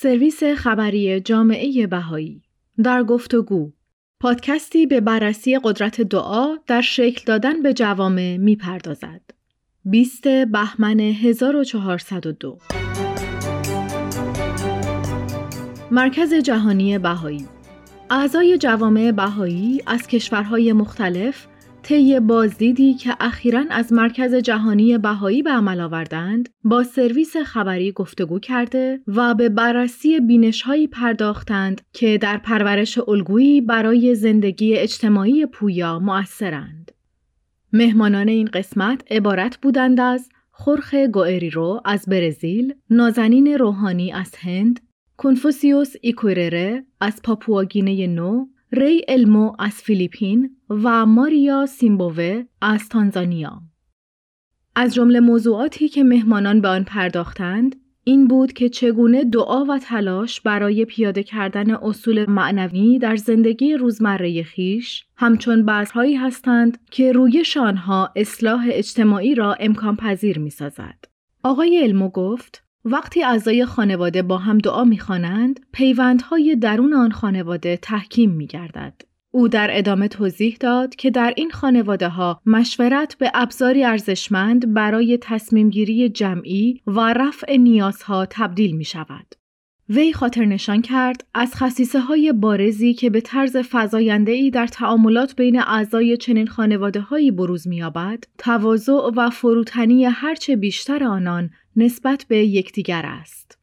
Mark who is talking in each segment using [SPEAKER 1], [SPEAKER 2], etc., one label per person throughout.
[SPEAKER 1] سرویس خبری جامعه بهایی. در گفتگو. پادکستی به بررسی قدرت دعا در شکل دادن به جوامع می پردازد. 20 بهمن 1402 مرکز جهانی بهایی. اعضای جوامع بهایی از کشورهای مختلف طی بازدیدی که اخیرا از مرکز جهانی بهایی به عمل آوردند با سرویس خبری گفتگو کرده و به بررسی بینشهایی پرداختند که در پرورش الگویی برای زندگی اجتماعی پویا مؤثرند. مهمانان این قسمت عبارت بودند از خورخ گوئریرو از برزیل، نازنین روحانی از هند، کنفوسیوس ایکورره از پاپواگینه نو، ری المو از فیلیپین و ماریا سیمبووه از تانزانیا. از جمله موضوعاتی که مهمانان به آن پرداختند این بود که چگونه دعا و تلاش برای پیاده کردن اصول معنوی در زندگی روزمره خیش همچون بذرهایی هستند که روی آنها اصلاح اجتماعی را امکان پذیر می سازد. آقای علمو گفت وقتی اعضای خانواده با هم دعا می‌خوانند پیوندهای درون آن خانواده تحکیم میگردد او در ادامه توضیح داد که در این خانواده ها مشورت به ابزاری ارزشمند برای تصمیمگیری جمعی و رفع نیازها تبدیل می شود. وی خاطر نشان کرد از خصیصه های بارزی که به طرز فضاینده ای در تعاملات بین اعضای چنین خانواده هایی بروز می‌یابد، تواضع و فروتنی هرچه بیشتر آنان نسبت به یکدیگر است.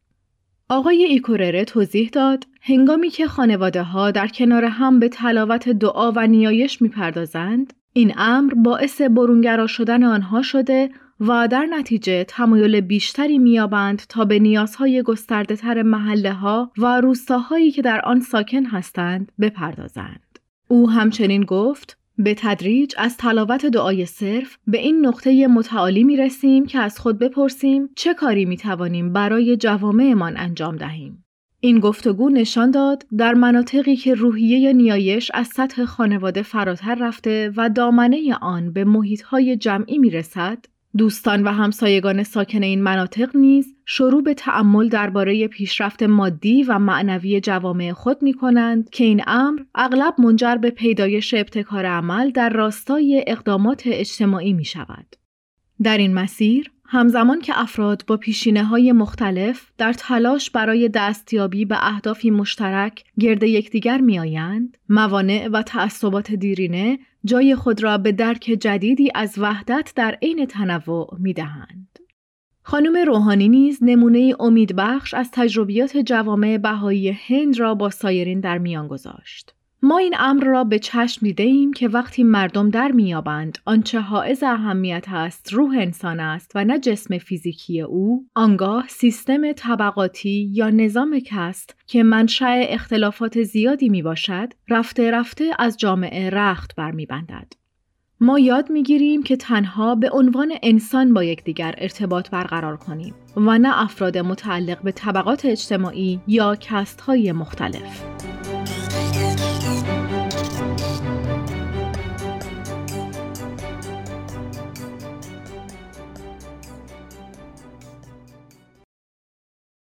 [SPEAKER 1] آقای ایکورره توضیح داد هنگامی که خانواده ها در کنار هم به تلاوت دعا و نیایش می‌پردازند این امر باعث برونگرا شدن آنها شده و در نتیجه تمایل بیشتری میابند تا به نیازهای گسترده تر محله ها و روستاهایی که در آن ساکن هستند بپردازند. او همچنین گفت به تدریج از تلاوت دعای صرف به این نقطه متعالی می رسیم که از خود بپرسیم چه کاری می توانیم برای جوامعمان انجام دهیم. این گفتگو نشان داد در مناطقی که روحیه نیایش از سطح خانواده فراتر رفته و دامنه آن به محیطهای جمعی می رسد، دوستان و همسایگان ساکن این مناطق نیز شروع به تأمل درباره پیشرفت مادی و معنوی جوامع خود می کنند که این امر اغلب منجر به پیدایش ابتکار عمل در راستای اقدامات اجتماعی می شود. در این مسیر همزمان که افراد با پیشینه های مختلف در تلاش برای دستیابی به اهدافی مشترک گرد یکدیگر میآیند، موانع و تعصبات دیرینه جای خود را به درک جدیدی از وحدت در عین تنوع می دهند. خانم روحانی نیز نمونه امیدبخش از تجربیات جوامع بهایی هند را با سایرین در میان گذاشت. ما این امر را به چشم دیده ایم که وقتی مردم در میابند آنچه حائز اهمیت است روح انسان است و نه جسم فیزیکی او آنگاه سیستم طبقاتی یا نظام کست که منشأ اختلافات زیادی می باشد رفته رفته از جامعه رخت برمیبندد ما یاد می‌گیریم که تنها به عنوان انسان با یکدیگر ارتباط برقرار کنیم و نه افراد متعلق به طبقات اجتماعی یا کست های مختلف.